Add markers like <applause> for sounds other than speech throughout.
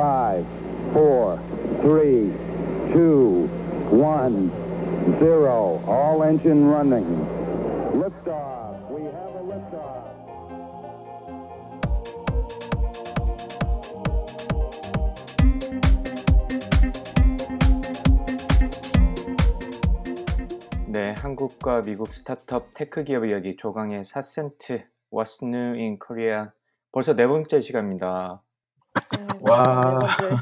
Five, four, three, two, one, zero. All engine running. Liftoff. We have a liftoff. 네, 한국과 미국 스타트업 테크 기업 이야기 조강의 4센트 What's New in Korea 벌써 네 번째 시간입니다. 네, 와. 네 번째.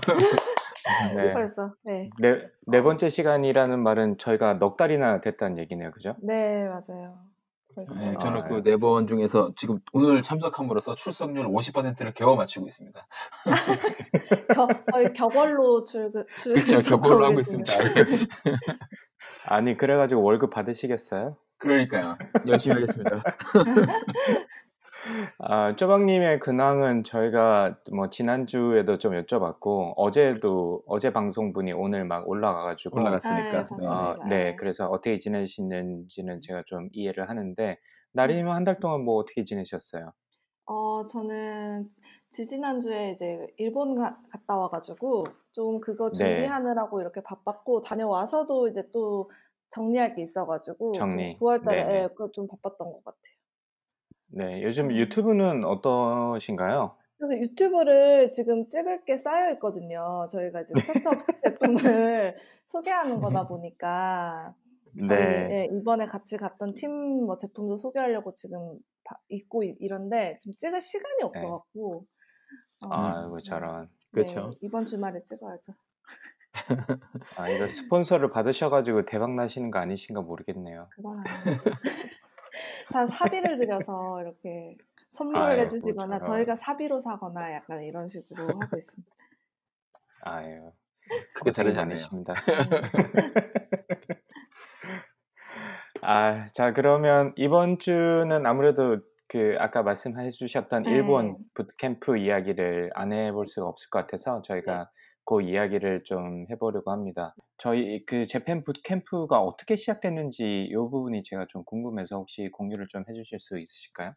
<laughs> 네, 벌써. 네. 네, 네 번째 시간이라는 말은 저희가 넉 달이나 됐다는 얘기네요, 그죠? 네, 맞아요. 벌써. 네, 아, 저는 예. 그네 번 중에서 지금 오늘 참석함으로써 출석률 50%를 겨우 맞추고 있습니다. <laughs> 겨, 거의 격월로 출근 출 그렇죠, 격으로 하고. 있습니다. <laughs> 아니 그래가지고 월급 받으시겠어요? 그러니까요. 열심히 하겠습니다. 아, 쪼박님의 근황은 저희가 뭐 지난주에도 좀 여쭤봤고 어제도 어제 방송분이 오늘 막 올라가가지고 올라갔으니까. 아, 예, 네. 네, 그래서 어떻게 지내시는지는 제가 좀 이해를 하는데 나리님은 한 달 동안 뭐 어떻게 지내셨어요? 어, 저는 지지난주에 이제 일본 가- 갔다 와가지고 좀 그거 네. 준비하느라고 이렇게 바빴고 다녀와서도 이제 또 정리할 게 있어가지고 정리. 9월달에 네네. 예, 그거 좀 바빴던 것 같아요. 네, 요즘 음. 유튜브는 어떠신가요? 그래서 유튜브를 지금 찍을 게 쌓여 있거든요. 저희가 이제 스타트업 <laughs> 제품을 <laughs> 소개하는 거다 보니까 저희 네, 예, 이번에 같이 갔던 팀 뭐 제품도 소개하려고 지금 바- 있고 이- 이런데 지금 찍을 시간이 없어갖고 어, 아이고 네. 저런. 그렇죠. 네, 이번 주말에 찍어야죠. 아, 이거 스폰서를 받으셔가지고 대박 나시는 거 아니신가 모르겠네요. 그건 아니에요. <laughs> <laughs> 다 사비를 들여서 이렇게 선물을 아이고, 해주시거나 저런. 저희가 사비로 사거나 약간 이런 식으로 하고 있습니다. 아유, 그거 고생이 잘하잖아요. 많으십니다. 아, 자, 그러면 이번 주는 아무래도 그 아까 말씀해 주셨던 네. 일본 붓캠프 이야기를 안 해볼 수가 없을 것 같아서 저희가 그 이야기를 좀 해보려고 합니다. 저희 그 재팬 붓캠프가 어떻게 시작됐는지 이 부분이 제가 좀 궁금해서 혹시 공유를 좀 해주실 수 있으실까요?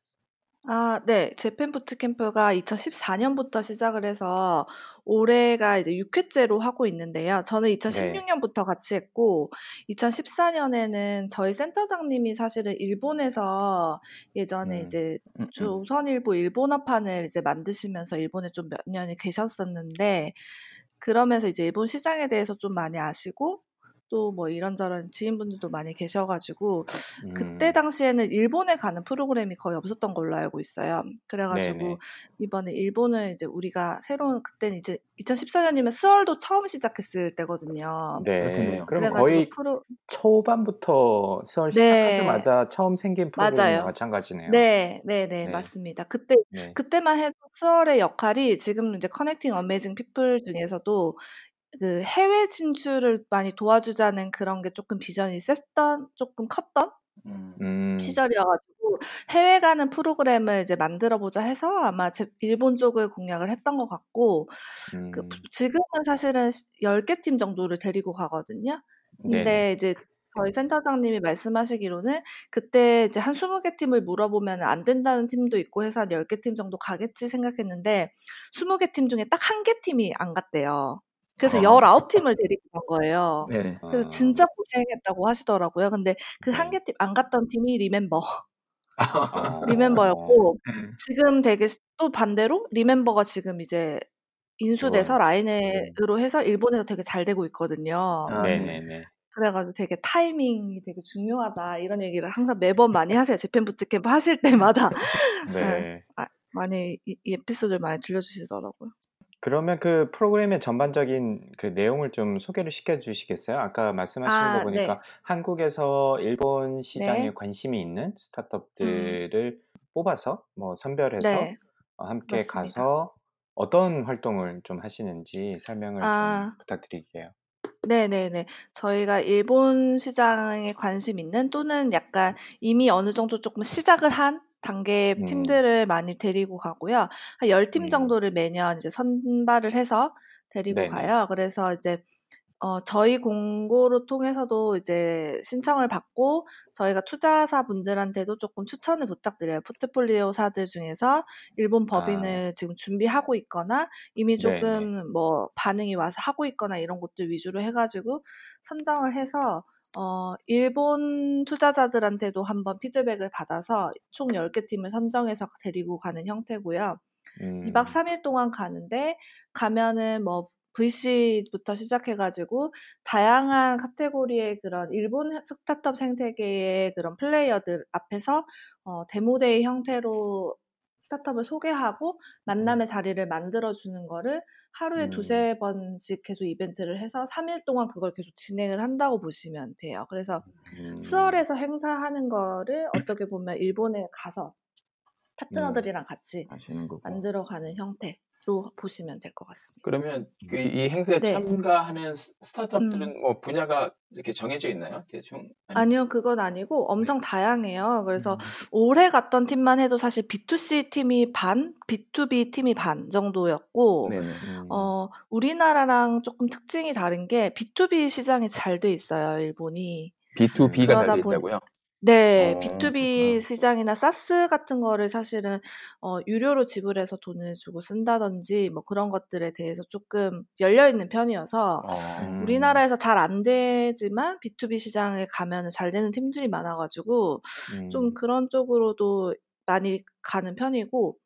아, 네. 재팬 부트캠프가 2014년부터 시작을 해서 올해가 이제 6회째로 하고 있는데요. 저는 네. 2016년부터 같이 했고 2014년에는 저희 센터장님이 사실은 일본에서 예전에 음. 이제 음, 음. 조선일보 일본어판을 이제 만드시면서 일본에 좀 몇 년이 계셨었는데 그러면서 이제 일본 시장에 대해서 좀 많이 아시고 또 뭐 이런저런 지인분들도 많이 계셔가지고 그때 음, 당시에는 일본에 가는 프로그램이 거의 없었던 걸로 알고 있어요. 그래가지고 네네. 이번에 일본을 이제 우리가 새로운 그때는 이제 2014년이면 스얼도 처음 시작했을 때거든요. 네. 그렇겠네요. 그럼 거의 프로 초반부터 스얼 네. 시작할 때마다 처음 생긴 맞아요. 프로그램과 마찬가지네요. 네, 네, 네, 네. 맞습니다. 그때 네. 그때만 해도 스얼의 역할이 지금 이제 Connecting Amazing People 중에서도 그 해외 진출을 많이 도와주자는 그런 게 조금 비전이 셌던 조금 컸던 음. 음, 시절이어가지고 해외 가는 프로그램을 이제 만들어 보자 해서 아마 제- 일본 쪽을 공략을 했던 것 같고 그 음, 지금은 사실은 10개 팀 정도를 데리고 가거든요. 근데 네네. 이제 저희 센터장님이 말씀하시기로는 그때 이제 한 20개 팀을 물어보면 안 된다는 팀도 있고 해서 한 10개 팀 정도 가겠지 생각했는데 20개 팀 중에 딱 한 개 팀이 안 갔대요. 그래서 아. 19팀을 데리고 간 거예요. 네네. 그래서 어, 진짜 고생했다고 하시더라고요. 근데 그한 네. 개팀 안 갔던 팀이 리멤버. 어, 리멤버였고 네. 지금 되게 또 반대로 리멤버가 지금 이제 인수돼서 이건, 라인으로 해서 일본에서 되게 잘 되고 있거든요. 아, 네. 네네네. 그래가지고 되게 타이밍이 되게 중요하다 이런 얘기를 항상 매번 많이 하세요. 재팬 부츠캠프 하실 때마다 네. 아, 많이 이, 이 에피소드를 많이 들려주시더라고요. 그러면 그 프로그램의 전반적인 그 내용을 좀 소개를 시켜 주시겠어요? 아까 말씀하시는 거 아, 네. 보니까 한국에서 일본 시장에 네. 관심이 있는 음, 스타트업들을 뽑아서 뭐 선별해서 네, 어, 함께 맞습니다. 가서 어떤 활동을 좀 하시는지 설명을 좀 아, 부탁드릴게요. 네네네. 저희가 일본 시장에 관심 있는 또는 약간 이미 어느 정도 조금 시작을 한 단계 음, 팀들을 많이 데리고 가고요. 한 10팀 음, 정도를 매년 이제 선발을 해서 데리고 네네. 가요. 그래서 이제 어, 저희 공고를 통해서도 이제 신청을 받고 저희가 투자사 분들한테도 조금 추천을 부탁드려요. 포트폴리오사들 중에서 일본 법인을 지금 준비하고 있거나 이미 네네. 조금 뭐 반응이 와서 하고 있거나 이런 것들 위주로 해가지고 선정을 해서 어, 일본 투자자들한테도 한번 피드백을 받아서 총 10개 팀을 선정해서 데리고 가는 형태고요. 음. 2박 3일 동안 가는데 가면은 뭐 VC부터 시작해가지고 다양한 카테고리의 그런 일본 스타트업 생태계의 그런 플레이어들 앞에서 어, demo day 형태로 스타트업을 소개하고 만남의 자리를 만들어주는 거를 하루에 음. 두세 번씩 계속 이벤트를 해서 3일 동안 그걸 계속 진행을 한다고 보시면 돼요. 그래서 음. 스얼에서 행사하는 거를 어떻게 보면 일본에 가서 파트너들이랑 같이. 만들어가는 형태 로 보시면 될 것 같습니다. 그러면 그 이 행사에 네. 참가하는 스- 스타트업들은 음. 뭐 분야가 이렇게 정해져 있나요? 대충? 아니면- 아니요, 그건 아니고 엄청 다양해요. 그래서 음. 올해 갔던 팀만 해도 사실 B2C 팀이 반, B2B 팀이 반 정도였고, 네네. 음. 어, 우리나라랑 조금 특징이 다른 게 B2B 시장이 잘 돼 있어요, 일본이. B2B가 그러다 달려 보니- 있다고요? 네, 어, B2B 그렇구나. 시장이나 사스 같은 거를 사실은 어, 유료로 지불해서 돈을 주고 쓴다든지 뭐 그런 것들에 대해서 조금 열려 있는 편이어서 어. 음. 우리나라에서 잘 안 되지만 B2B 시장에 가면 잘 되는 팀들이 많아 가지고 음. 좀 그런 쪽으로도 많이 가는 편이고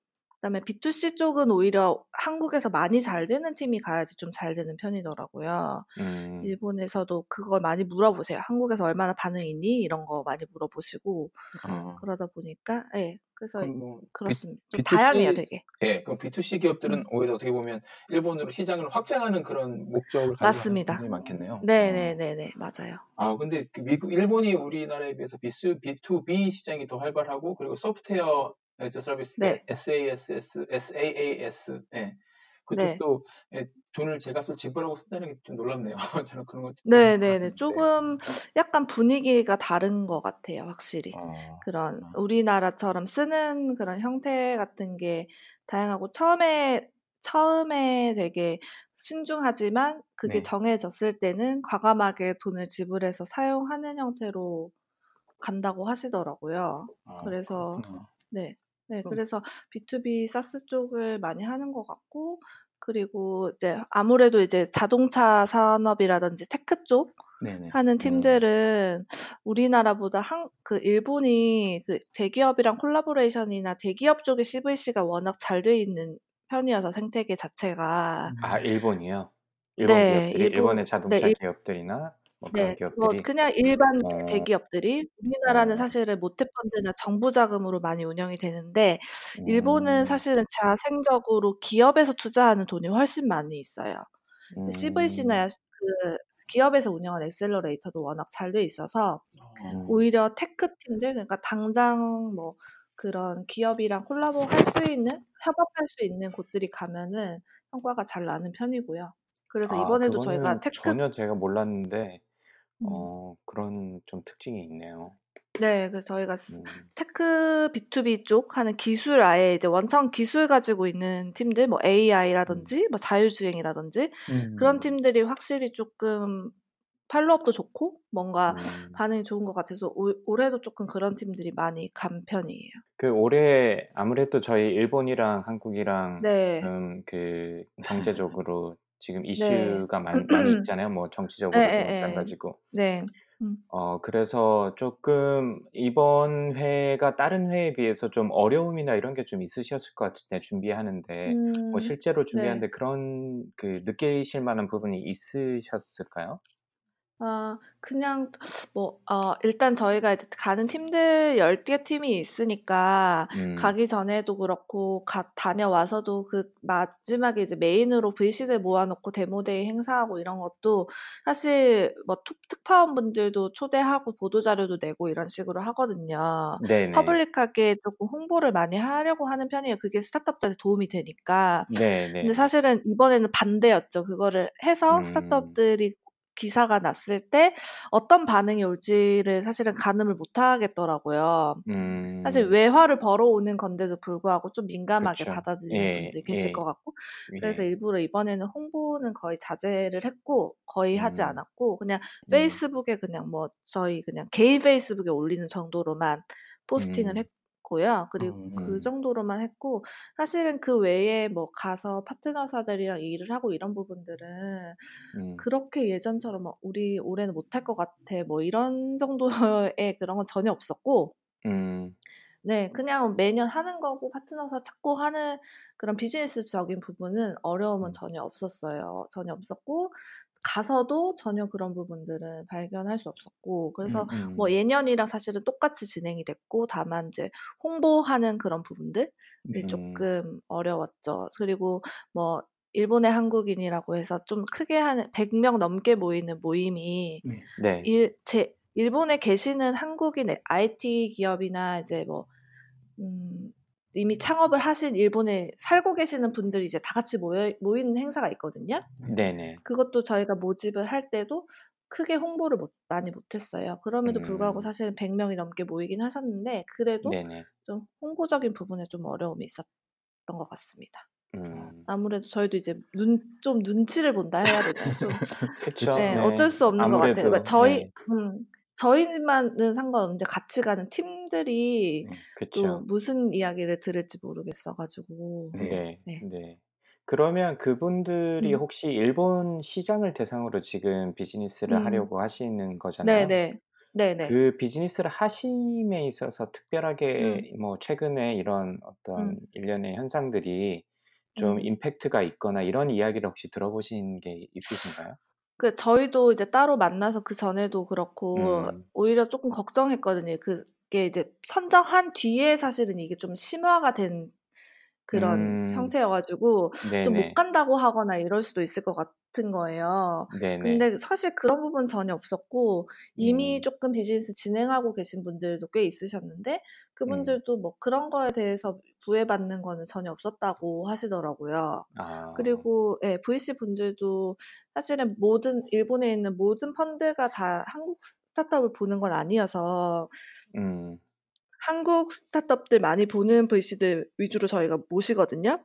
그다음에 B2C 쪽은 오히려 한국에서 많이 잘 되는 팀이 가야지 좀 잘 되는 편이더라고요. 음. 일본에서도 그걸 많이 물어보세요. 한국에서 얼마나 반응이 있니? 이런 거 많이 물어보시고 어. 그러다 보니까 예. 그래서 그럼 뭐 그렇습니다. 좀 B2C 다양해요, 되게. 예, 그럼 B2C 기업들은 음. 오히려 어떻게 보면 일본으로 시장을 확장하는 그런 목적을 가지고 분들이 많겠네요. 네, 어. 네, 네, 네, 맞아요. 아, 근데 그 미국, 일본이 우리나라에 비해서 B2, B2B 시장이 더 활발하고 그리고 소프트웨어 에즈 서비스 네. SaaS, SaaS, 예. 네. 그쪽도 예, 돈을 제 값을 지불하고 쓴다는 게 좀 놀랍네요. <laughs> 저는 그런 것 네, 네, 네. 조금 약간 분위기가 다른 것 같아요, 확실히. 어, 그런 어. 우리나라처럼 쓰는 그런 형태 같은 게 다양하고 처음에 처음에 되게 신중하지만 그게 네. 정해졌을 때는 과감하게 돈을 지불해서 사용하는 형태로 간다고 하시더라고요. 아, 그래서 그렇구나. 네. 네, 그럼- 그래서 B2B 사스 쪽을 많이 하는 것 같고, 그리고 이제 아무래도 이제 자동차 산업이라든지 tech 쪽 네네. 하는 팀들은 우리나라보다 한, 그 일본이 그 대기업이랑 콜라보레이션이나 대기업 쪽의 CVC가 워낙 잘 돼 있는 편이어서 생태계 자체가. 아, 일본이요? 일본 네, 기업들이? 일본- 일본의 자동차 네, 일- 기업들이나 뭐 그런 네, 기업들이 뭐 그냥 일반 어. 대기업들이 우리나라는 어. 사실은 모태펀드나 정부 자금으로 많이 운영이 되는데 일본은 음, 사실은 자생적으로 기업에서 투자하는 돈이 훨씬 많이 있어요. 음, CVC나 그 기업에서 운영하는 accelerator도 워낙 잘 돼 있어서 어, 오히려 tech 팀들 그러니까 당장 뭐 그런 기업이랑 콜라보 할 수 있는 협업할 수 있는 곳들이 가면은 성과가 잘 나는 편이고요. 그래서 아, 이번에도 저희가 tech 전혀 제가 몰랐는데 음. 어, 그런 좀 특징이 있네요. 네, 그래서 저희가 음, tech B2B 쪽 하는 기술 아예 이제 원천 기술 가지고 있는 팀들 뭐 AI라든지 뭐 자율주행이라든지 음. 그런 팀들이 확실히 조금 follow up도 좋고 뭔가 음. 반응이 좋은 것 같아서 올, 올해도 조금 그런 팀들이 많이 간 편이에요. 그 올해 아무래도 저희 일본이랑 한국이랑 네. 좀 그 <laughs> 경제적으로 지금 네. 이슈가 많이, 많이 <clears throat> 있잖아요. 뭐 정치적으로도 에. 마찬가지고. 네. 음. 어, 그래서 조금 이번 회가 다른 회에 비해서 좀 어려움이나 이런 게 좀 있으셨을 것 같은데 준비하는데 뭐 음, 실제로 네. 준비하는데 그런 그 느끼실 만한 부분이 있으셨을까요? 아, 그냥, 뭐, 어, 일단 저희가 이제 가는 팀들 10 개 팀이 있으니까, 음, 가기 전에도 그렇고, 가, 다녀와서도 그 마지막에 이제 메인으로 VC들 모아 놓고 데모데이 행사하고 이런 것도 사실 뭐 톱 특파원분들도 초대하고 보도 자료도 내고 이런 식으로 하거든요. 네네. 퍼블릭하게 조금 홍보를 많이 하려고 하는 편이에요. 그게 스타트업들한테 도움이 되니까. 네네. 근데 사실은 이번에는 반대였죠. 그거를 해서 음. 스타트업들이 기사가 났을 때 어떤 반응이 올지를 사실은 가늠을 못 하겠더라고요. 음, 사실 외화를 벌어오는 건데도 불구하고 좀 민감하게 그쵸. 받아들이는 예, 분들이 계실 예. 것 같고 예. 그래서 일부러 이번에는 홍보는 거의 자제를 했고 거의 하지 음. 않았고 그냥 음. 페이스북에 그냥 뭐 저희 그냥 개인 페이스북에 올리는 정도로만 포스팅을 음. 했고요. 그리고 음. 그 음. 정도로만 했고 사실은 그 외에 뭐 가서 파트너사들이랑 일을 하고 이런 부분들은 음. 그렇게 예전처럼 막 '우리 올해는 못할 것 같아.' 뭐 이런 <laughs> 정도의 그런 건 전혀 없었고 음. 네. 그냥 매년 하는 거고 파트너사 찾고 하는 그런 비즈니스적인 부분은 어려움은 음. 전혀 없었어요. 전혀 없었고 가서도 전혀 그런 부분들은 발견할 수 없었고 그래서 음. 뭐 예년이랑 사실은 똑같이 진행이 됐고 다만 이제 홍보하는 그런 부분들이 네. 음. 쪼끔 어려웠죠. 그리고 뭐 일본의 한국인이라고 해서 좀 크게 한 100명 넘게 모이는 모임이 네. 네. 일제 일본에 계시는 한국인 IT 기업이나 이제 뭐 음 이미 창업을 하신 일본에 살고 계시는 분들이 이제 다 같이 모여 모이는 행사가 있거든요. 네네. 그것도 저희가 모집을 할 때도 크게 홍보를 못 많이 못 했어요. 그럼에도 불구하고 음. 사실은 100 명이 넘게 모이긴 하셨는데 그래도 네네. 좀 홍보적인 부분에 좀 어려움이 있었던 것 같습니다. 음. 아무래도 저희도 이제 눈 좀 눈치를 본다 해야 되나요? 좀 <laughs> 그쵸. 네. 네. 어쩔 수 없는 것 같아요. 아무래도 뭐 저희 네. 음 저희만은 상관없는데 같이 가는 팀들이 네. 또 그쵸. 무슨 이야기를 들을지 모르겠어 가지고 네. 네. 네. 네. 그러면 그분들이 음. 혹시 일본 시장을 대상으로 지금 비즈니스를 음. 하려고 하시는 거잖아요. 네네. 네네. 그 비즈니스를 하심에 있어서 특별하게 음. 뭐 최근에 이런 어떤 음. 일련의 현상들이 좀 음. 임팩트가 있거나 이런 이야기를 혹시 들어보신 게 있으신가요? 그 저희도 이제 따로 만나서 그전에도 그렇고 음. 오히려 쪼끔 걱정했거든요. 그게 이제 선정한 뒤에 사실은 이게 좀 심화가 된 그런 음. 형태여 가지고 좀 못. 간다고 하거나 이럴 수도 있을 것 같은 거예요. 네네. 근데 사실 그런 부분은 전혀 없었고 이미 음. 쪼끔 비즈니스 진행하고 계신 분들도 꽤 있으셨는데 음. 그분들도 뭐 그런 거에 대해서 구애받는 거는 전혀 없었다고 하시더라고요. 아. 그리고 예 VC 분들도 사실은 모든 일본에 있는 모든 펀드가 다 한국 스타트업을 보는 건 아니어서 음. 한국 스타트업들 많이 보는 VC들 위주로 저희가 모시거든요.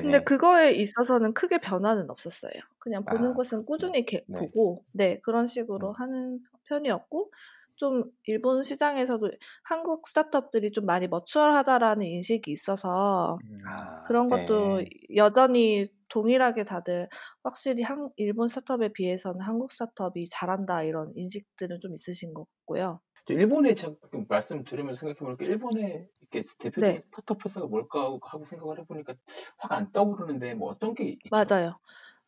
근데 네네. 그거에 있어서는 크게 변화는 없었어요. 그냥 보는 아 것은. 꾸준히 게 네. 보고 네 그런 식으로 음. 하는 편이었고 좀 일본 시장에서도 '한국 스타트업들이 좀 많이 머추얼하다.'라는 인식이 있어서 음. 아 그런 것도 네. 여전히 동일하게 다들 확실히 한 '일본 스타트업에 비해서는 한국 스타트업이 잘한다.' 이런 인식들은 좀 있으신 것 같고요. 저 일본의 잠깐 말씀 들으면서 생각해 보니까 일본의 이렇게 대표적인 네. 스타트업 회사가 뭘까 하고 생각을 해 보니까 확 안 떠오르는데 뭐 어떤 게 있죠? 맞아요.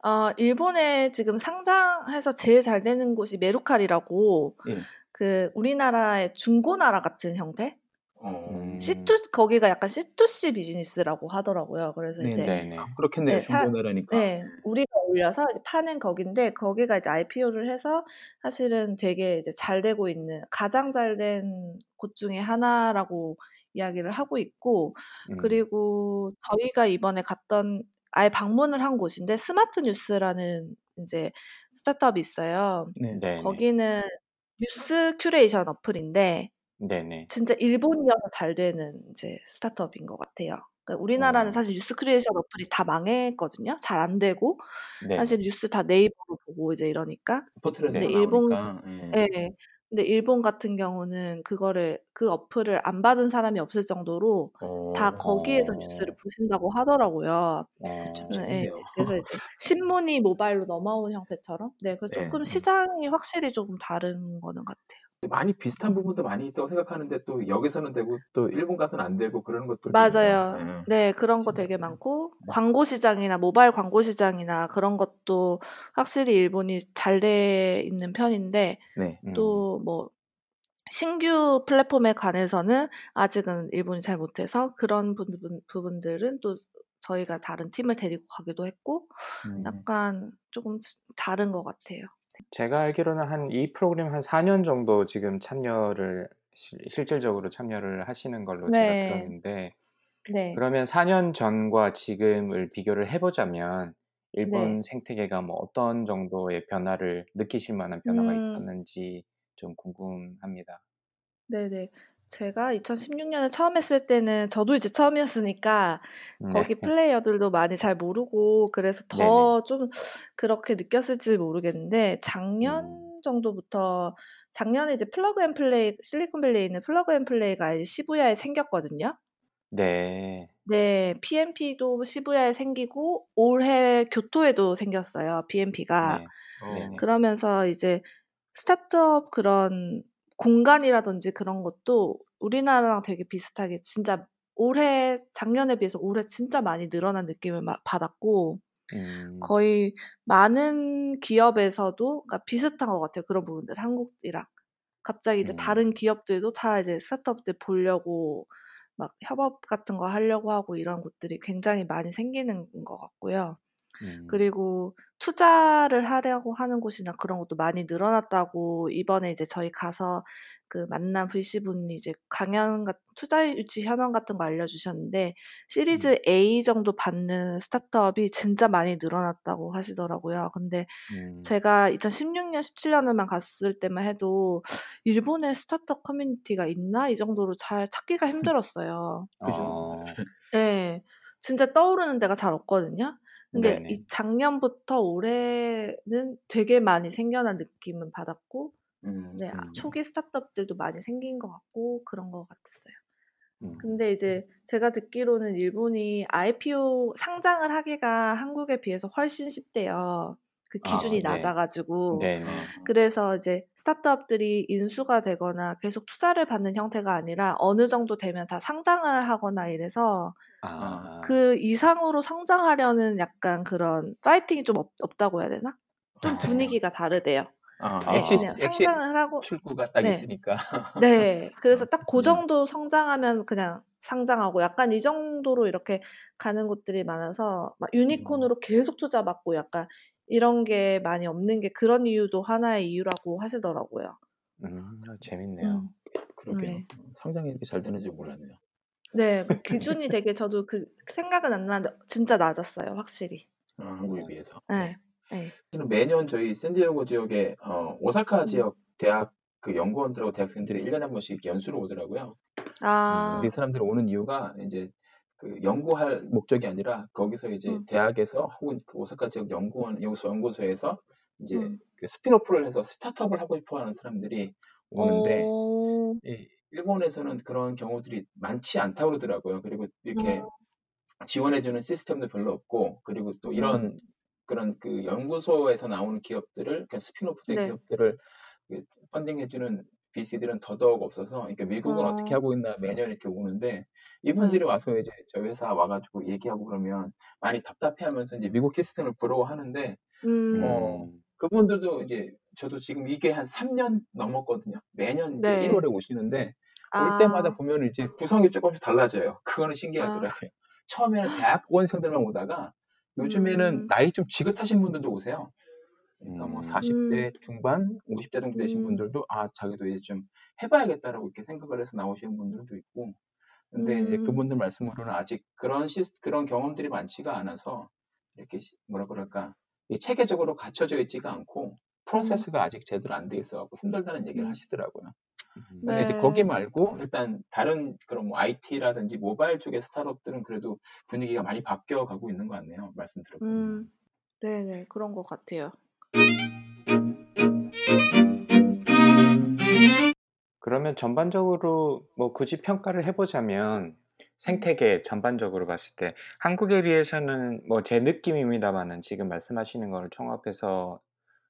어 일본에 지금 상장해서 제일 잘 되는 곳이 메루카리라고 예. 그 우리나라의 중고나라 같은 형태? 어. 음. C2 거기가 약간 C2C 비즈니스라고 하더라고요. 그래서 이제 네네. 네네. 아 그렇겠네요. 네사 중고나라니까. 네. 우리가 올려서 이제 파는 거긴데 거기가 이제 IPO를 해서 사실은 되게 이제 잘 되고 있는 가장 잘 된 곳 중에 하나라고 이야기를 하고 있고 음. 그리고 저희가 이번에 갔던 아예 방문을 한 곳인데 스마트 뉴스라는 인제 스타트업이 있어요. 네. 네네. 거기는 뉴스 큐레이션 어플인데 네네. 진짜 일본이어서 잘 되는 이제 스타트업인 것 같아요. 그러니까 우리나라는 어. 사실 뉴스 큐레이션 어플이 다 망했거든요. 잘 안 되고 사실 네네. 뉴스 다 네이버로 보고 이제 이러니까. 포털에서 근데 네. 일본 나오니까. 예. 예. 근데 일본 같은 경우는 그거를 그 어플을 안 받은 사람이 없을 정도로 다 어. 거기에서 뉴스를 어. 보신다고 하더라고요. 네 예. 재밌네요. 그래서 이제 신문이 모바일로 넘어온 형태처럼 네 그래서 네. 쪼끔 음. 시장이 확실히 조금 다른 거는 같아요. 많이 비슷한 부분도 많이 있다고 생각하는데 또 여기서는 되고 또 일본 가서는 안 되고 그러는 것들도 맞아요. 예. 네 그런 거 되게 많고 네. 광고 시장이나 모바일 광고 시장이나 그런 것도 확실히 일본이 잘 돼 있는 편인데 네. 음. 또뭐 신규 플랫폼에 관해서는 아직은 일본이 잘 못해서 그런 부분 부분들은 또 저희가 다른 팀을 데리고 가기도 했고 음. 약간 츠 다른 것 같아요. 네. 제가 알기로는 한 이 프로그램 한 4년 정도 지금 참여를 실 실질적으로 참여를 하시는 걸로 제가 네. 들었는데 네. 그러면 4년 전과 지금을 비교를 해 보자면 일본 네. 생태계가 뭐 어떤 정도의 변화를 느끼실 만한 변화가 음. 있었는지 좀 궁금합니다. 네네. 제가 2016년에 처음 했을 때는 저도 이제 처음이었으니까 네. 거기 플레이어들도 많이 잘 모르고 그래서 네네. 더좀 그렇게 느꼈을지 모르겠는데 작년 음. 정도부터 작년에 이제 Plug and Play 실리콘밸리에 있는 Plug and Play가 이제 시부야에 생겼거든요. 네. 네, PNP도 시부야에 생기고 올해 교토에도 생겼어요. PNP가. 네. 그러면서 이제 스타트업 그런 공간이라든지 그런 것도 우리나라랑 되게 비슷하게 진짜 올해 작년에 비해서 올해 진짜 많이 늘어난 느낌을 마- 받았고 음. 거의 많은 기업에서도 그러니까 비슷한 것 같아요. 그런 부분들 한국이랑 갑자기 이제 음. 다른 기업들도 다 이제 스타트업들 보려고 막 협업 같은 거 하려고 하고 이런 곳들이 굉장히 많이 생기는 것 같고요. 음. 그리고 투자를 하려고 하는 곳이나 그런 것도 많이 늘어났다고 이번에 이제 저희 가서 그 만난 VC분이 이제 강연 같 투자 유치 현황 같은 거 알려주셨는데 시리즈 A 정도 받는 스타트업이 진짜 많이 늘어났다고 하시더라고요. 근데 음. 제가 2016년, 17년에만 갔을 때만 해도 일본에 스타트업 커뮤니티가 있나 이 정도로 잘 찾기가 힘들었어요. 그죠. 어. 네, 진짜 떠오르는 데가 잘 없거든요. 근데 네네. 이 작년부터 올해는 되게 많이 생겨난 느낌은 받았고, 음, 네, 아, 음. 초기 스타트업들도 많이 생긴 것 같고 그런 것 같았어요. 음. 근데 이제 제가 듣기로는 일본이 IPO 상장을 하기가 한국에 비해서 훨씬 쉽대요. 그 아, 기준이 네. 낮아가지고. 네 네. 그래서 이제 스타트업들이 인수가 되거나 계속 투자를 받는 형태가 아니라 어느 정도 되면 다 상장을 하거나 이래서 아. 그 이상으로 성장하려는 약간 그런 파이팅이 좀 없, 없다고 해야 되나? 좀 아. 분위기가 다르대요. 아, 아. 네, 엑시, 그냥 상장을 하고 출구가 딱 네. 있으니까. 네. 그래서 딱그 음. 정도 성장하면 그냥 상장하고 약간 이 정도로 이렇게 가는 곳들이 많아서 막 유니콘으로 계속 투자 받고 약간 이런 게 많이 없는 게 그런 이유도 하나의 이유라고 하시더라고요. 음. 아, 재밌네요. 음. 그러게요. 네. 성장이 이렇게 잘 되는 줄 몰랐네요. 네, 그 기준이 되게 저도 그 생각은 안 나는데 진짜 낮았어요, 확실히. 어, 한국에 비해서. 네. 네. 저는 매년 저희 샌디에고 지역에 어, 오사카 음. 지역 대학 그 연구원들하고 대학생들이 1년에 한 번씩 연수를 오더라고요. 아, 이 사람들이 오는 이유가 이제 그 연구할 목적이 아니라 거기서 이제 음. 대학에서 혹은 그 오사카 지역 연구원 연구소 연구소에서 이제 음. 그 spin-off를 해서 스타트업을 하고 싶어하는 사람들이 오는데 어, 이 일본에서는 그런 경우들이 많지 않다고 그러더라고요. 그리고 이렇게 음. 지원해주는 시스템도 별로 없고, 그리고 또 이런 그런 그 연구소에서 나오는 기업들을, 그 spin-off된 네. 기업들을 그 펀딩해주는 VC들은 더더욱 없어서, 그러니까 미국은 어. 떻게 어. 하고 있나 매년 이렇게 오는데, 이분들이 와서 이제 저희 회사 와가지고 얘기하고 그러면 많이 답답해하면서 이제 미국 시스템을 부러워하는데, 음. 어, 그분들도 이제 저도 지금 이게 한 3년 넘었거든요. 매년 이제 네. 1월에 오시는데 올 아, 때마다 보면 이제 구성이 조금씩 달라져요. 그거는 아, 신기하더라고요. <laughs> 처음에는 대학원생들만 오다가 요즘에는 음. 나이 좀 지긋하신 분들도 오세요. 그러니까 뭐 음. 40대 중반, 50대 정도 되신 음. 분들도 아 자기도 이제 좀 해봐야겠다라고 이렇게 생각을 해서 나오시는 분들도 있고. 근데 이제 음. 그분들 말씀으로는 아직 그런 시 그런 경험들이 많지가 않아서 이렇게 시- 뭐라 그럴까 이 체계적으로 갖춰져 있지가 않고 프로세스가 아직 제대로 안 돼 있어갖고 힘들다는 얘기를 음. 하시더라고요. 음. 근데 이제 네. 거기 말고 일단 다른 그런 뭐 IT라든지 모바일 쪽의 스타트업들은 그래도 분위기가 많이 바뀌어 가고 있는 것 같네요. 말씀 들어보니. 음. 네네, 그런 것 같아요. 그러면 전반적으로 뭐 굳이 평가를 해보자면 생태계 전반적으로 봤을 때 한국에 비해서는 뭐 제 느낌입니다만은 지금 말씀하시는 거를 총합해서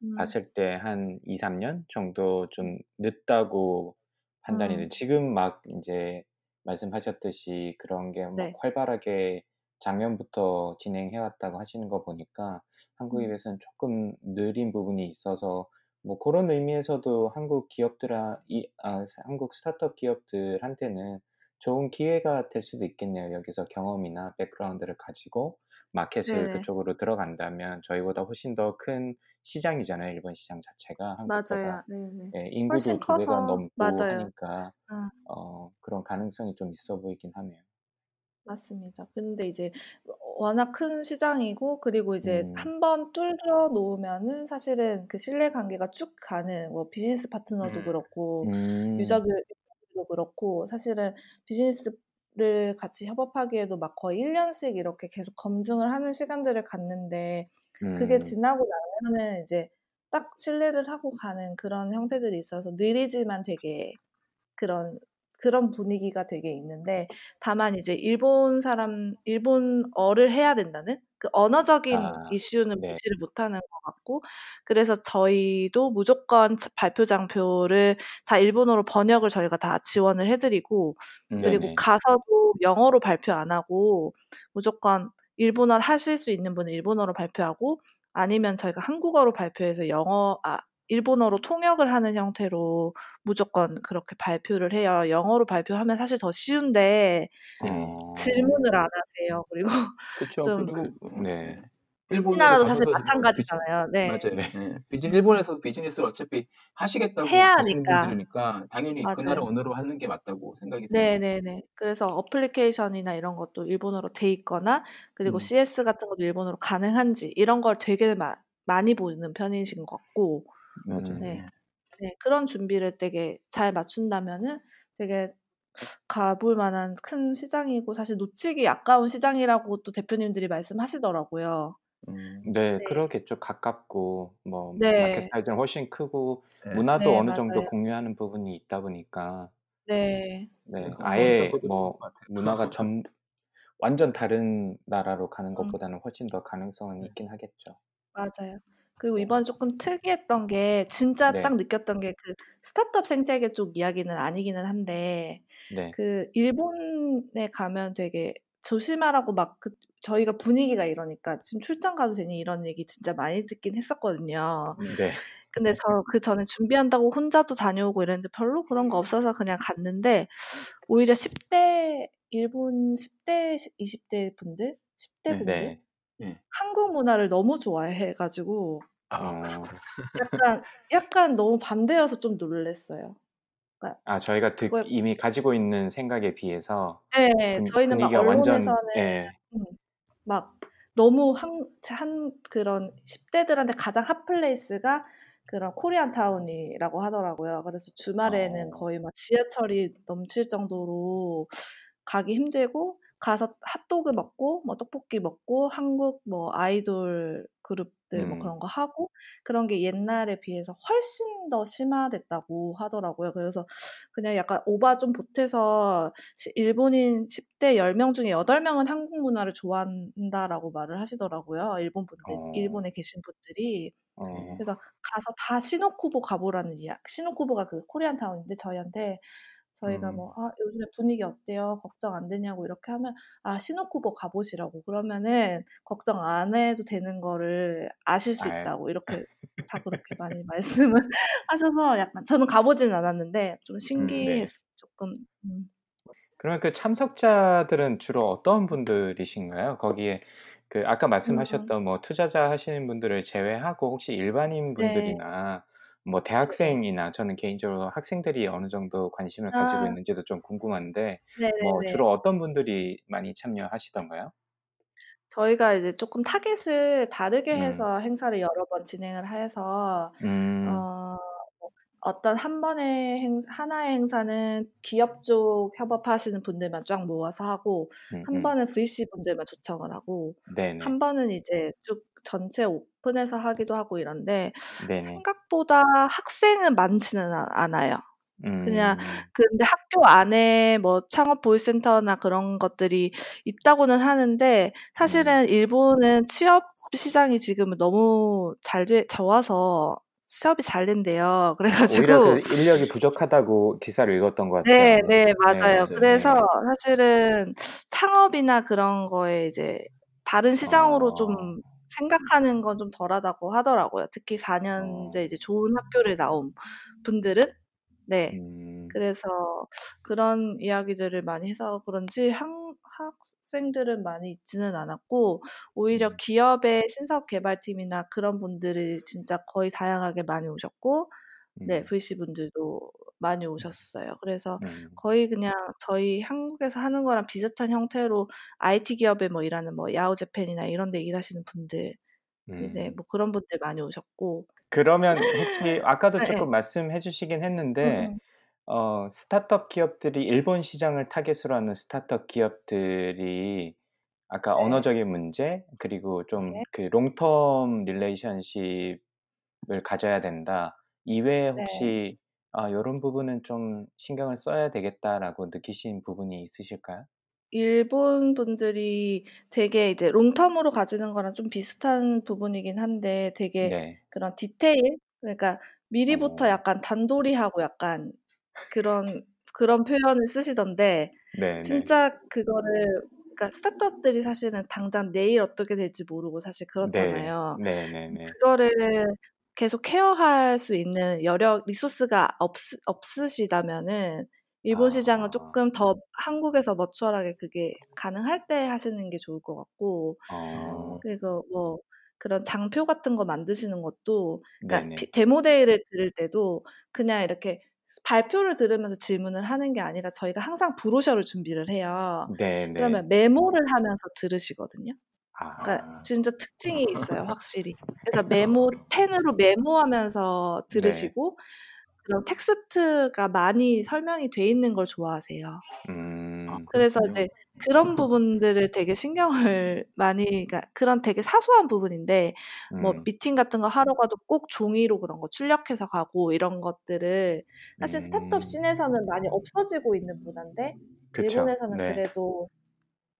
음. 봤을 때 한 2, 3년 정도 좀 늦다고 판단이 돼. 음. 지금 막 이제 말씀하셨듯이 그런 게 막 네. 활발하게 작년부터 진행해 왔다고 하시는 거 보니까 한국에 음. 조금 느린 부분이 있어서 뭐 그런 의미에서도 한국 기업들 이아 한국 스타트업 기업들한테는 좋은 기회가 될 수도 있겠네요. 여기서 경험이나 백그라운드를 가지고 마켓을 네네. 그쪽으로 들어간다면 저희보다 훨씬 더 큰 시장이잖아요, 일본 시장 자체가 한국보다. 맞아요. 네네. 예, 훨씬 인구도 두 배가 커서 넘고 맞아요. 하니까 아. 어 그런 가능성이 좀 있어 보이긴 하네요. 맞습니다. 근데 이제 워낙 큰 시장이고 그리고 이제 음. 한 번 뚫어 놓으면은 사실은 그 신뢰 관계가 쭉 가는 뭐 비즈니스 파트너도 음. 그렇고 음. 유저들 분들도 그렇고 사실은 비즈니스 를 같이 협업하기에도 막 거의 1년씩 이렇게 계속 검증을 하는 시간들을 갖는데 그게 음. 지나고 나면은 이제 딱 신뢰를 하고 가는 그런 형태들이 있어서 느리지만 되게 그런 그런 분위기가 되게 있는데 다만 이제 일본 사람 일본어를 해야 된다는 그 언어적인 아, 이슈는 네. 무시를 못하는 것 같고 그래서 저희도 무조건 발표 장표를 다 일본어로 번역을 저희가 다 지원을 해드리고 그리고 네네. 가서도 영어로 발표 안 하고 무조건 일본어를 하실 수 있는 분은 일본어로 발표하고 아니면 저희가 한국어로 발표해서 영어 아 일본어로 통역을 하는 형태로 무조건 그렇게 발표를 해요. 영어로 발표하면 사실 더 쉬운데 어, 질문을 안 하세요. 그리고 그렇죠. 좀 그리고 그, 어, 네. 네. 우리나라도 사실 비즈, 마찬가지잖아요. 네. 맞아요. 네. 예. 비즈니 일본에서도 비즈니스를 어차피 하시겠다고 해야 하니까. 분들이니까 당연히 그 나라 맞아요. 언어로 하는 게 맞다고 생각이 드네요. 네네네. 그래서 어플리케이션이나 이런 것도 일본어로 돼 있거나 그리고 음. CS 같은 것도 일본어로 가능한지 이런 걸 되게 마, 많이 보는 편이신 것 같고 맞아요. 음. 네. 예. 네, 그런 준비를 되게 잘 맞춘다면은 되게 가볼 만한 큰 시장이고 사실 놓치기 아까운 시장이라고 또 대표님들이 말씀하시더라고요. 음. 네, 네. 그러겠죠. 가깝고 뭐 마켓 네. 사이즈는 훨씬 크고 네. 문화도 네, 어느 정도 맞아요. 공유하는 부분이 있다 보니까 네. 네, 그러니까 아예 뭐. 문화가 <laughs> 전 완전 다른 나라로 가는 음, 것보다는 훨씬 더 가능성은 네. 있긴 하겠죠. 맞아요. 그리고 네. 이번에 조금 특이했던 게 진짜 네, 딱 느꼈던 게 그 스타트업 생태계 쪽 이야기는 아니기는 한데 네, 그 일본에 가면 되게 조심하라고 막 그 저희가 분위기가 이러니까 지금 출장 가도 되니 이런 얘기 진짜 많이 듣긴 했었거든요. 네. 근데 저 그 전에 준비한다고 혼자도 다녀오고 이랬는데 별로 그런 거 없어서 그냥 갔는데 오히려 10대 일본 10대 20대 분들 10대 네. 분들 네. 예. 한국 문화를 너무 좋아해 가지고 아, 어, 약간 약간 너무 반대여서 좀 놀랐어요. 그러니까 아, 저희가 듣, 그거에 이미 가지고 있는 생각에 비해서 예. 분, 저희는 막 분위기가 완전, 언론에서는 예, 음, 막 너무 한, 한 그런 10대들한테 가장 핫플레이스가 그런 Korean town이라고 하더라고요. 그래서 주말에는 어, 거의 막 지하철이 넘칠 정도로 가기 힘들고 가서 핫도그 먹고 뭐 떡볶이 먹고 한국 뭐 아이돌 그룹들 뭐 음, 그런 거 하고 그런 게 옛날에 비해서 훨씬 더 심화됐다고 하더라고요. 그래서 그냥 약간 오바 좀 보태서 시- 일본인 10대 10명 중에 8명은 한국 문화를 좋아한다라고 말을 하시더라고요. 일본 분들, 어, 일본에 계신 분들이. 어, 네. 그래서 가서 다 시노쿠보 가보라는 이야. 시노쿠보가 그 코리안 타운인데 저희한테 저희가 음, 뭐 아, 요즘에 분위기 어때요? 걱정 안 되냐고 이렇게 하면 아 시노쿠보 가보시라고 그러면은 걱정 안 해도 되는 거를 아실 수 알, 있다고 이렇게 <laughs> 다 그렇게 많이 말씀을 <laughs> 하셔서 약간 저는 가보지는 않았는데 좀 음, 신기했 네. 조금 음. 그러면 그 참석자들은 주로 어떤 분들이신가요? 거기에 그 아까 음, 말씀하셨던 뭐 투자자 하시는 분들을 제외하고 혹시 일반인 네. 분들이나 뭐 네. 대학생이나 저는 개인적으로 학생들이 어느 정도 관심을 가지고 아, 있는지도 좀 궁금한데 뭐 네네네. 주로 어떤 분들이 많이 참여하시던가요? 저희가 이제 조금 타겟을 다르게 음, 해서 행사를 여러 번 진행을 해서 음, 어, 뭐 어떤 한 번의 행, 하나의 행사는 기업 쪽 협업하시는 분들만 쫙 모아서 하고 음, 한 음, 번은 VC 분들만 초청을 하고 네네, 한 번은 이제 쭉 전체 오픈해서 하기도 하고 이런데 네네, 생각보다 학생은 많지는 아- 않아요. 그냥 음, 근데 학교 안에 뭐 창업 보이센터나 그런 것들이 있다고는 하는데 음, 사실은 일본은 취업 시장이 지금 너무 잘 돼, 좋아서 취업이 잘 된대요. <laughs> 아, 오히려 그래가지고 그 인력이 부족하다고 기사를 읽었던 것 네, 같아요. 네, 네, 맞아요. 맞아요. 그래서 네, 사실은 창업이나 그런 거에 이제 다른 시장으로 좀 어, 생각하는 건 좀 덜하다고 하더라고요. 특히 4년제 어, 이제 좋은 학교를 나온 분들은. 네. 음, 그래서 그런 이야기들을 많이 해서 그런지 학, 학생들은 많이 있지는 않았고 오히려 음, 기업의 신사업 개발팀이나 그런 분들이 진짜 거의 다양하게 많이 오셨고 네, 음, VC 분들도 많이 오셨어요. 그래서 음, 거의 그냥 저희 한국에서 하는 거랑 비슷한 형태로 IT 기업에 뭐 일하는 뭐 야후 재팬이나 이런 데 일하시는 분들 이제 음. 뭐 그런 분들 많이 오셨고 그러면 혹시 아까도 네, 네. 조금 말씀해 주시긴 음, 했는데 음. 어 스타트업 기업들이 일본 시장을 타깃으로 하는 스타트업 기업들이 아까 네. 언어적인 문제 그리고 좀 네. 그 long-term relationship을 가져야 된다. 이외에 네. 혹시 ' 아 요런 부분은 좀 신경을 써야 되겠다.'라고 느끼신 부분이 있으실까요? 일본 분들이 되게 이제 long-term으로 가지는 거랑 좀 비슷한 부분이긴 한데 되게 네. 그런 디테일 그러니까 미리부터 어. 약간 단도리하고 약간 그런 그런 표현을 쓰시던데 네네. 진짜 그거를 그러니까 스타트업들이 사실은 당장 내일 어떻게 될지 모르고 사실 네. 그렇잖아요. 네네네. 그거를 계속 케어할 수 있는 여력 리소스가 없으 없으시다면은 일본 시장은 아. 쪼끔 더 한국에서 머추얼하게 그게 가능할 때 하시는 게 좋을 것 같고 어. 그리고 뭐 그런 장표 같은 거 만드시는 것도 그러니까. 피 데모 데이를 들을 때도 그냥 이렇게 발표를 들으면서 질문을 하는 게 아니라 저희가 항상 브로셔를 준비를 해요. 네네. 그러면 메모를 하면서 들으시거든요. 그러니까 아. 진짜 특징이 있어요 확실히. 그래서 <laughs> 메모 펜으로 메모하면서 네. 들으시고 그런 텍스트가 많이 설명이 돼 있는 걸 좋아하세요. 아 음. 그래서 그렇군요. 이제 그런 부분들을 되게 신경을 <laughs> 많이 그러니까 그런 되게 사소한 부분인데 뭐 음. 미팅 같은 거 하러 가도 꼭 종이로 그런 거 출력해서 가고 이런 것들을 사실 스타트업 음. 씬에서는 많이 없어지고 있는 문화인데 그쵸. 일본에서는 네. 그래도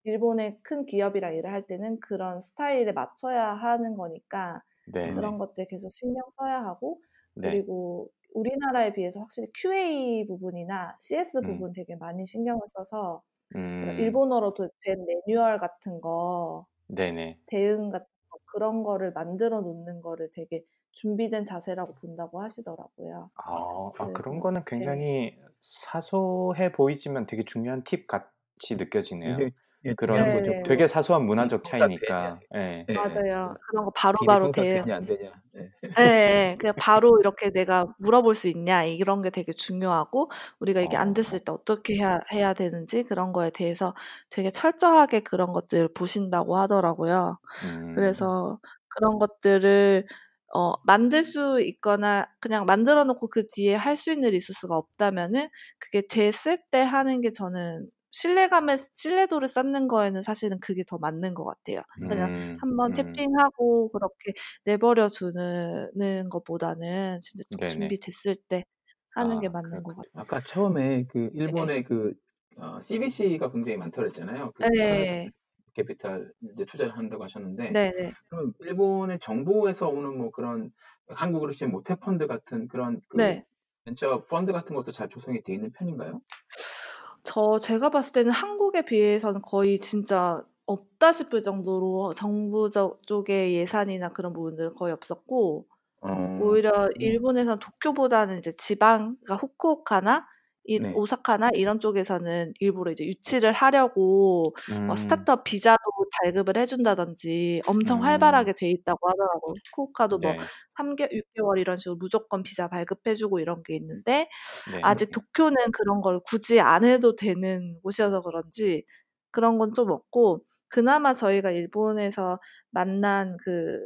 일본의 큰 기업이랑 일을 할 때는 그런 스타일에 맞춰야 하는 거니까 네네. 그런 것들 계속 신경 써야 하고 네. 그리고 우리나라에 비해서 확실히 QA 부분이나 CS 음. 부분 되게 많이 신경을 써서 음. 일본어로도 된 매뉴얼 같은 거 네네. 대응 같은 거 그런 거를 만들어 놓는 거를 되게 준비된 자세라고 본다고 하시더라고요. 아. 아 그런 거는 네. 굉장히 사소해 보이지만 되게 중요한 팁 같이 느껴지네요. 굉장히 예 그런 중요한 거죠. 되게 사소한 문화적 되냐 차이니까. 예. 예. 맞아요. 그런 거 바로바로 성사가 되냐 안 되냐. 예. 예예. 그냥 바로 이렇게 내가 물어볼 수 있냐 이런 게 되게 중요하고 우리가 이게 안 어. 됐을 때 어떻게 해야 해야 되는지 그런 거에 대해서 되게 철저하게 그런 것들을 보신다고 하더라고요. 음. 그래서 그런 것들을 어 만들 수 있거나 그냥 만들어 놓고 그 뒤에 할 수 있는 리소스가 없다면은 그게 됐을 때 하는 게 저는 신뢰감을 신뢰도를 쌓는 거에는 사실은 그게 더 맞는 것 같아요. 그냥 음. 한번 음. 태핑하고 그렇게 내버려 두는 것보다는 진짜 좀 네네. 준비됐을 때 하는 게아 맞는 것 그렇군요. 같아요. 아까 처음에 그 네. 일본의 그어 CVC가 굉장히 많다고 그랬잖아요. 그 예. 캐피탈 이제 투자를 한다고 하셨는데 네네. 그럼 일본의 정부에서 오는 뭐 그런 한국으로 치면 모태 펀드 같은 그런 그 네. 벤처 펀드 같은 것도 잘 조성이 돼 있는 편인가요? 저 제가 봤을 때는 한국에 비해서는 거의 진짜 없다 싶을 정도로 정부 저 쪽의 예산이나 그런 부분들은 거의 없었고 어. 오히려 그렇군요. 일본에선 도쿄보다는 이제 지방 그러니까 후쿠오카나 이 네. 오사카나 이런 쪽에서는 일부러 이제 유치를 하려고 뭐 음. 스타트업 비자도 발급을 해 준다든지 엄청 음. 활발하게 돼 있다고 하더라고요. 후쿠오카도 뭐 네. 3개 6 개월 이런 식으로 무조건 비자 발급해 주고 이런 게 있는데 네. 아직 도쿄는 그런 걸 굳이 안 해도 되는 곳이어서 그런지 그런 건 좀 없고 그나마 저희가 일본에서 만난 그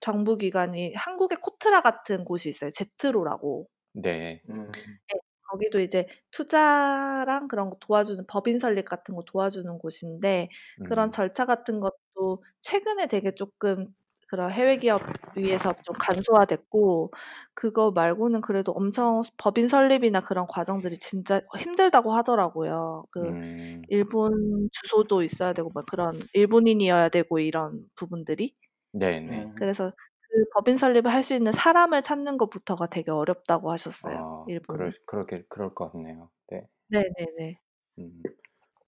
정부 기관이 한국의 코트라 같은 곳이 있어요. 제트로라고. 네. 음. 네. 거기도 이제 투자랑 그런 거 도와주는 법인 설립 같은 거 도와주는 곳인데 그런 음. 절차 같은 것도 최근에 되게 쪼끔 그런 해외 기업 위해서 좀 간소화됐고 그거 말고는 그래도 엄청 법인 설립이나 그런 과정들이 진짜 힘들다고 하더라고요. 그 음. 일본 주소도 있어야 되고 막 그런 일본인이어야 되고 이런 부분들이. 네네. 음. 그래서 그 법인 설립을 할 수 있는 사람을 찾는 것부터가 되게 어렵다고 하셨어요. 아 일본은. 그럴 그러게 그럴 것 같네요. 네. 네네네. 음.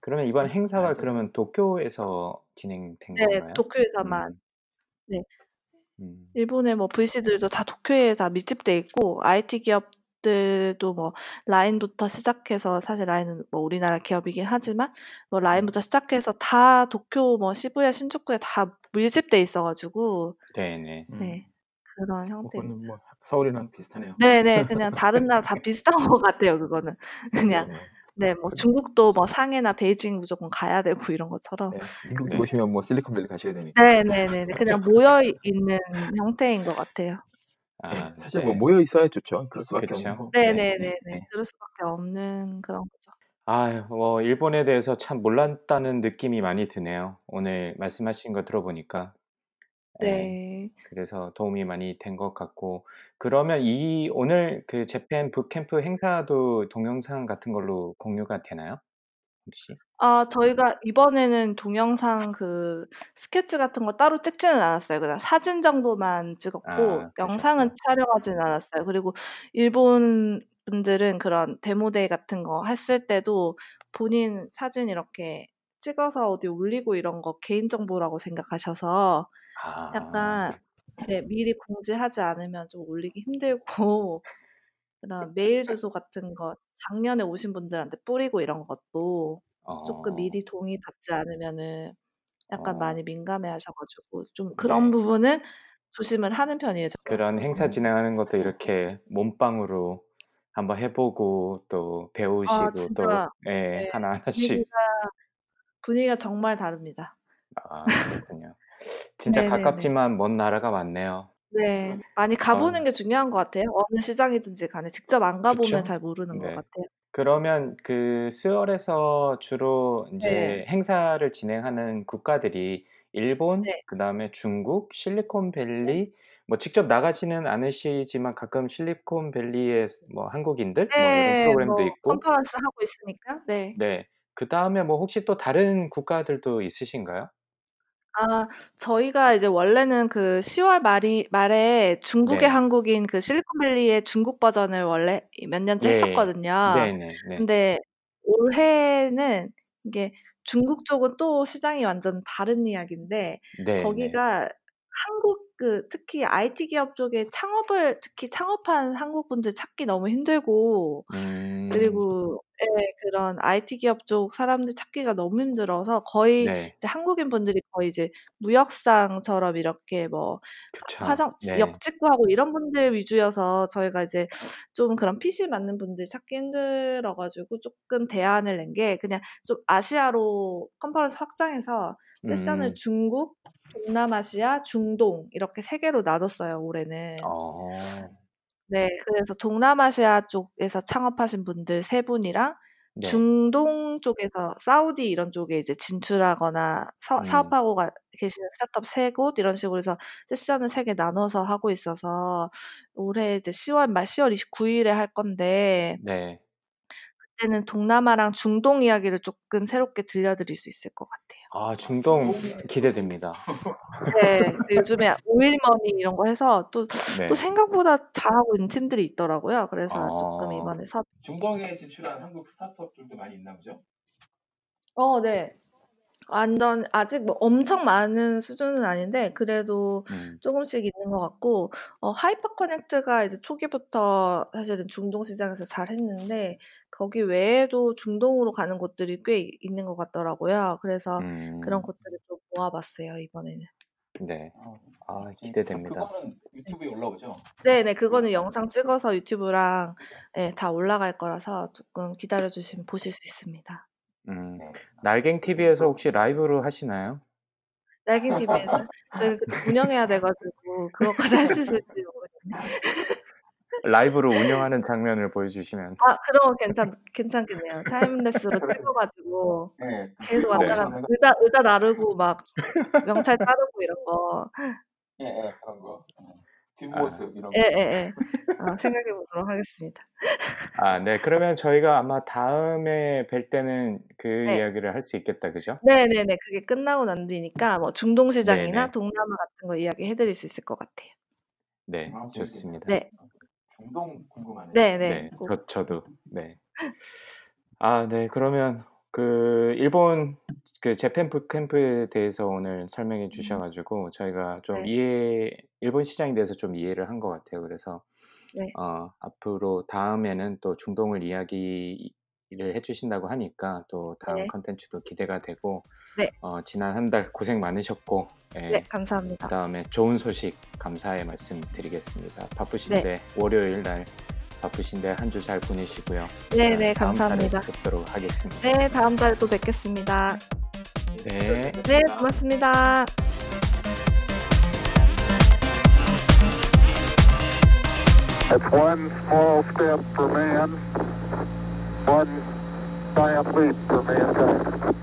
그러면 이번 음. 행사가. 그러면 도쿄에서 진행된 네. 건가요? 도쿄에서만. 음. 네. 음. 일본의 뭐 VC들도 다 도쿄에 다 밀집돼 있고 IT 기업 들도 뭐 라인부터 시작해서 사실 라인은 뭐 우리나라 기업이긴 하지만 뭐 음. 라인부터 시작해서 다 도쿄 뭐 시부야, 신주쿠에 다 밀집돼 있어 가지고 네네. 음. 네. 그런 뭐 형태입니다. 그거는 뭐 서울이랑 비슷하네요. 네네. 그냥 <laughs> 다른 나라 다 비슷한 것 같아요 그거는. <laughs> 그냥 네네. 네뭐그 중국도 뭐 상해나 베이징 무조건 가야 되고 이런 것처럼 네. 미국 네. 오시면 뭐 실리콘밸리 가셔야 되니까. 네 네네네. 그냥 모여 있는 형태인 것 같아요. 아, 네, 사실 네. 뭐 모여 있어야 좋죠. 그럴 수밖에 그쵸. 없는 거. 네네네네. 네. 그럴 수밖에 없는 그런 거죠. 아유, 뭐 일본에 대해서 참 몰랐다는 느낌이 많이 드네요. 오늘 말씀하신 거 들어보니까. 예. 네. 그래서 도움이 많이 된 것 같고 그러면 이 오늘 그 재팬 붓캠프 행사도 동영상 같은 걸로 공유가 되나요? 혹시? 아 저희가 이번에는 동영상 그 스케치 같은 거 따로 찍지는 않았어요. 그냥 사진 정도만 찍었고 아, 영상은 그러셨구나. 촬영하지는 않았어요. 그리고 일본 분들은 그런 데모데이 같은 거 했을 때도 본인 사진 이렇게 찍어서 어디 올리고 이런 거 개인정보라고 생각하셔서 아. 약간 네 미리 공지하지 않으면 좀 올리기 힘들고 <laughs> 그런 메일 주소 같은 거 작년에 오신 분들한테 뿌리고 이런 것도 어. 미리 동의 받지 않으면은 약간 어. 많이 민감해 하셔 가지고 좀 그런 네. 부분은 조심을 하는 편이에요. 그런 행사 음. 진행하는 것도 이렇게 몸빵으로 한번 해 보고 또아 배우시고 또 진짜 예네 하나 하나씩 분위기가 분위기가 정말 다릅니다. 아 그렇군요. 진짜 <laughs> 네네네. 가깝지만 먼 나라가 많네요. 네. 많이 가 보는 어. 게 중요한 것 같아요. 어느 시장이든지 간에 직접 안 가 보면 그쵸? 잘 모르는 것 네. 같아요. 그러면 그 스월에서 주로 네. 인제 행사를 진행하는 국가들이 일본, 네. 그다음에 중국, 네. 실리콘밸리 뭐 직접 나가지는 않으시지만 가끔 실리콘밸리의 스뭐 한국인들 뭐 이런 네. 프로그램도 뭐 있고 컨퍼런스 하고 있으니까. 네. 네. 그다음에 뭐 혹시 또 다른 국가들도 있으신가요? 아 저희가 이제 원래는 그 10 월 말이 말에 중국의 네. 한국인 그 실리콘밸리의 중국 버전을 원래 이 몇 년째 예. 했었거든요. 네네 네. 근데 올해는 이게 중국 쪽은 또 시장이 완전 다른 이야기인데 네네. 거기가 한국 그 특히 IT 기업 쪽에 창업을 특히 창업한 한국 분들 찾기 너무 힘들고 음. 그리고 예 그런 IT 기업 쪽 사람들 찾기가 너무 힘들어서 거의 네. 이제 한국인 분들이 거의 이제 무역상처럼 이렇게 뭐 그쵸. 화성 네. 역직구하고 이런 분들 위주여서 저희가 이제 좀 그런 핏이 맞는 분들 찾기 힘들어 가지고 쪼끔 대안을 낸 게 그냥 좀 아시아로 컨퍼런스 확장해서 세션을 음. 중국, 동남아시아, 중동 이렇게 3 개로 나눴어요 올해는. 어. 네. 그래서 동남아시아 쪽에서 창업하신 분들 3 분이랑 네. 중동 쪽에서 사우디 이런 쪽에 이제 진출하거나 사 음. 사업하고 가 계시는 스타트업 3곳 이런 식으로 해서 세션을 3개 나눠서 하고 있어서 올해 이제 10월 말 10월 29일에 할 건데 네. 그때는 동남아랑 중동 이야기를 쪼끔 새롭게 들려드릴 수 있을 것 같아요. 아 중동 기대됩니다. <laughs> 네. 근데 요즘에 오일머니 이런 거 해서 또 네. 또 생각보다 잘하고 있는 팀들이 있더라고요. 그래서 쪼끔 어. 이번에 섭 중동에 진출한 한국 스타트업들도 많이 있나 보죠? 어 네. 완전 아직 뭐 엄청 많은 수준은 아닌데 그래도 음. 쪼금씩 있는 것 같고 어 하이퍼 커넥트가 이제 초기부터 사실은 중동 시장에서 잘 했는데 거기 외에도 중동으로 가는 곳들이 꽤 있는 것 같더라고요. 그래서 그런 음. 곳들을 좀 모아 봤어요 이번에는. 네. 아아그 기대됩니다. 그거는 유튜브에 올라오죠? 네네. 그거는 영상 찍어서 유튜브랑 예다 올라갈 거라서 쪼끔 기다려 주시면 보실 수 있습니다. 음. 네. 날갱 TV에서 혹시 라이브로 하시나요? 날갱 TV에서요? 저희가 그쪽 운영해야 돼 가지고 그것까지 할 수 있을지 모르겠네요. 라이브로 운영하는 장면을 보여주시면 아거 괜찮 괜찮겠네요. 타임랩스로 <laughs> 찍어 가지고 네. 계속 네. 왔다 갔다 의자 의자 나르고 막 명찰 따르고 이런 거. 예 예. 그런 거. 예. 아. 뒷모습 이런 거. 예 예 예. 어 생각해 보도록 하겠습니다. 아 네. 그러면 저희가 아마 다음에 뵐 때는 그 네. 이야기를 할 수 있겠다. 그죠? 네 네 네. 그게 끝나고 난 뒤니까 뭐 중동 시장이나 네네. 동남아 같은 거 이야기해 드릴 수 있을 것 같아요. 네. 아 좋습니다. 네. 중동 궁금하네요. 네 네. 네. 꼭저 저도. 네. 아 네. 그러면 그 일본 그 재팬 붓캠프에 대해서 오늘 설명해 주셔 음. 가지고 저희가 좀 네. 이해 일본 시장에 대해서 좀 이해를 한 것 같아요. 그래서 네. 어 앞으로 다음에는 또 중동을 이야기를 해 주신다고 하니까 또 다음 네. 콘텐츠도 기대가 되고 네. 어 지난 1달 고생 많으셨고 네. 예. 감사합니다. 그다음에 좋은 소식 감사의 말씀 드리겠습니다. 네. 바쁘신데 월요일 날 바쁘신데 한 주 잘 보내시고요. 네 네. 다음 달에 감사합니다. 뵙도록 하겠습니다. 네. 다음 달에 또 뵙겠습니다. 네. 네. 고맙습니다. It's one small step for man, one giant leap for mankind.